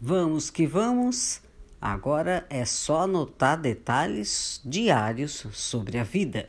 Vamos que vamos! Agora é só anotar detalhes diários sobre a vida.